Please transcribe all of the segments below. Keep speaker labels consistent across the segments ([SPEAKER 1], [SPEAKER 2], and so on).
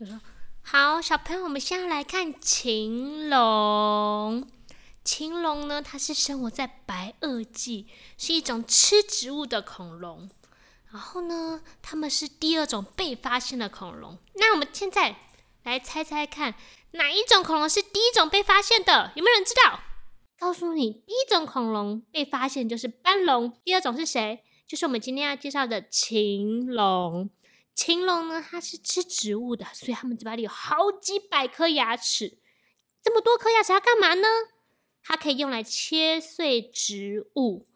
[SPEAKER 1] 就说：“好，小朋友，我们现在来看禽龙。禽龙呢，它是生活在白垩纪，是一种吃植物的恐龙。然后呢，它们是第二种被发现的恐龙。那我们现在来猜猜看，哪一种恐龙是第一种被发现的？有没有人知道？告诉你，第一种恐龙被发现就是斑龙，第二种是谁？就是我们今天要介绍的禽龙。青龙呢，它是吃植物的，所以它们嘴巴里有好几百颗牙齿。这么多颗牙齿要干嘛呢？它可以用来切碎植物。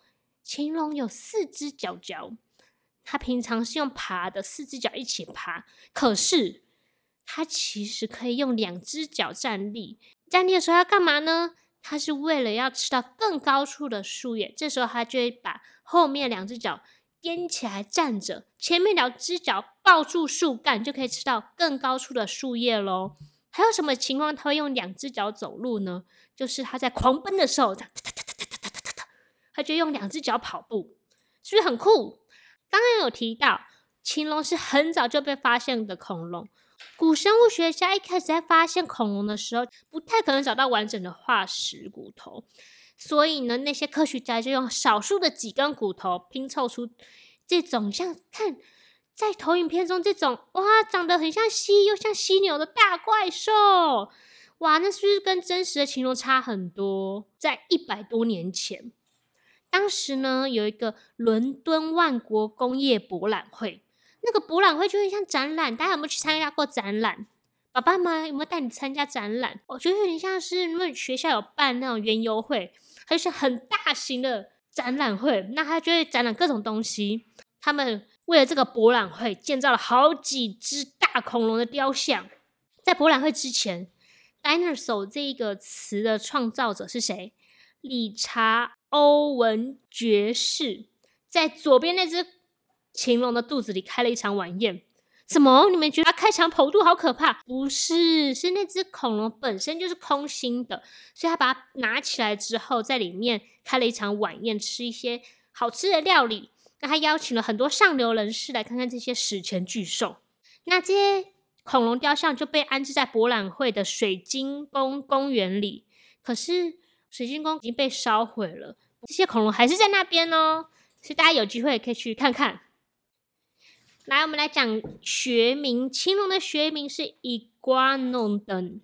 [SPEAKER 1] 青龙有四只脚脚，它平常是用爬的，四只脚一起爬。可是它其实可以用两只脚站立。站立的时候要干嘛呢？它是为了要吃到更高处的树叶。这时候它就会把后面两只脚。踮起来站着，前面两只脚抱住树干，就可以吃到更高处的树叶喽。还有什么情况他会用两只脚走路呢？就是他在狂奔的时候，他就用两只脚跑步，是不是很酷？刚刚有提到。禽龙是很早就被发现的恐龙。古生物学家一开始在发现恐龙的时候，不太可能找到完整的化石骨头。所以呢，那些科学家就用少数的几根骨头拼凑出这种像看在投影片中这种哇，长得很像犀又像犀牛的大怪兽。哇，那是不是跟真实的禽龙差很多？在一百多年前，当时呢有一个伦敦万国工业博览会，那个博览会就会像展览，大家有没有去参加过展览？爸爸妈妈有没有带你参加展览？我觉得有点像是因为学校有办那种园游会。还是很大型的展览会，那他就会展览各种东西。他们为了这个博览会，建造了好几只大恐龙的雕像。在博览会之前，“dinosaur” 这一个词的创造者是谁？理查·欧文爵士在左边那只禽龙的肚子里开了一场晚宴。什么？你们觉得开肠剖肚好可怕？不是，是那只恐龙本身就是空心的，所以他把它拿起来之后，在里面开了一场晚宴，吃一些好吃的料理。那他邀请了很多上流人士来看看这些史前巨兽。那这些恐龙雕像就被安置在博览会的水晶宫公园里。可是水晶宫已经被烧毁了，这些恐龙还是在那边哦。所以大家有机会可以去看看。来，我们来讲学名。青龙的学名是 Iguanodon，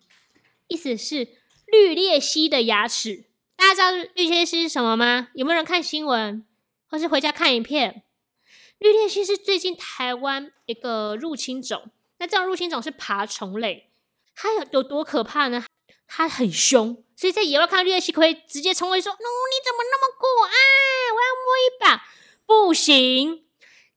[SPEAKER 1] 意思是绿鬣蜥的牙齿。大家知道绿鬣蜥是什么吗？有没有人看新闻，或是回家看影片？绿鬣蜥是最近台湾一个入侵种。那这种入侵种是爬虫类，它有有多可怕呢？它很凶，所以在野外看到绿鬣蜥，可以直接冲过去说：“哦，你怎么那么可爱？我要摸一把。”不行。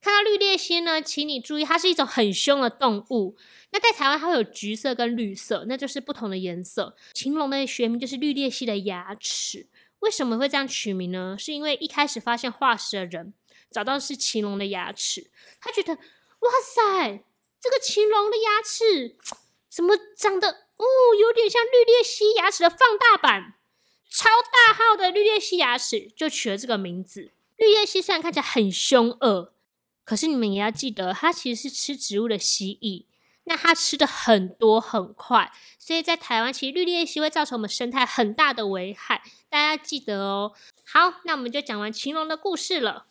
[SPEAKER 1] 看到绿鬣蜥呢，请你注意，它是一种很凶的动物。那在台湾，它会有橘色跟绿色，那就是不同的颜色。禽龙的学名就是绿鬣蜥的牙齿。为什么会这样取名呢？是因为一开始发现化石的人找到是禽龙的牙齿，他觉得哇塞，这个禽龙的牙齿怎么长得哦，有点像绿鬣蜥牙齿的放大版，超大号的绿鬣蜥牙齿，就取了这个名字。绿鬣蜥虽然看起来很凶恶。可是你们也要记得，它其实是吃植物的蜥蜴，那它吃的很多很快，所以在台湾其实绿鬣蜥会造成我们生态很大的危害，大家记得哦。好，那我们就讲完禽龙的故事了。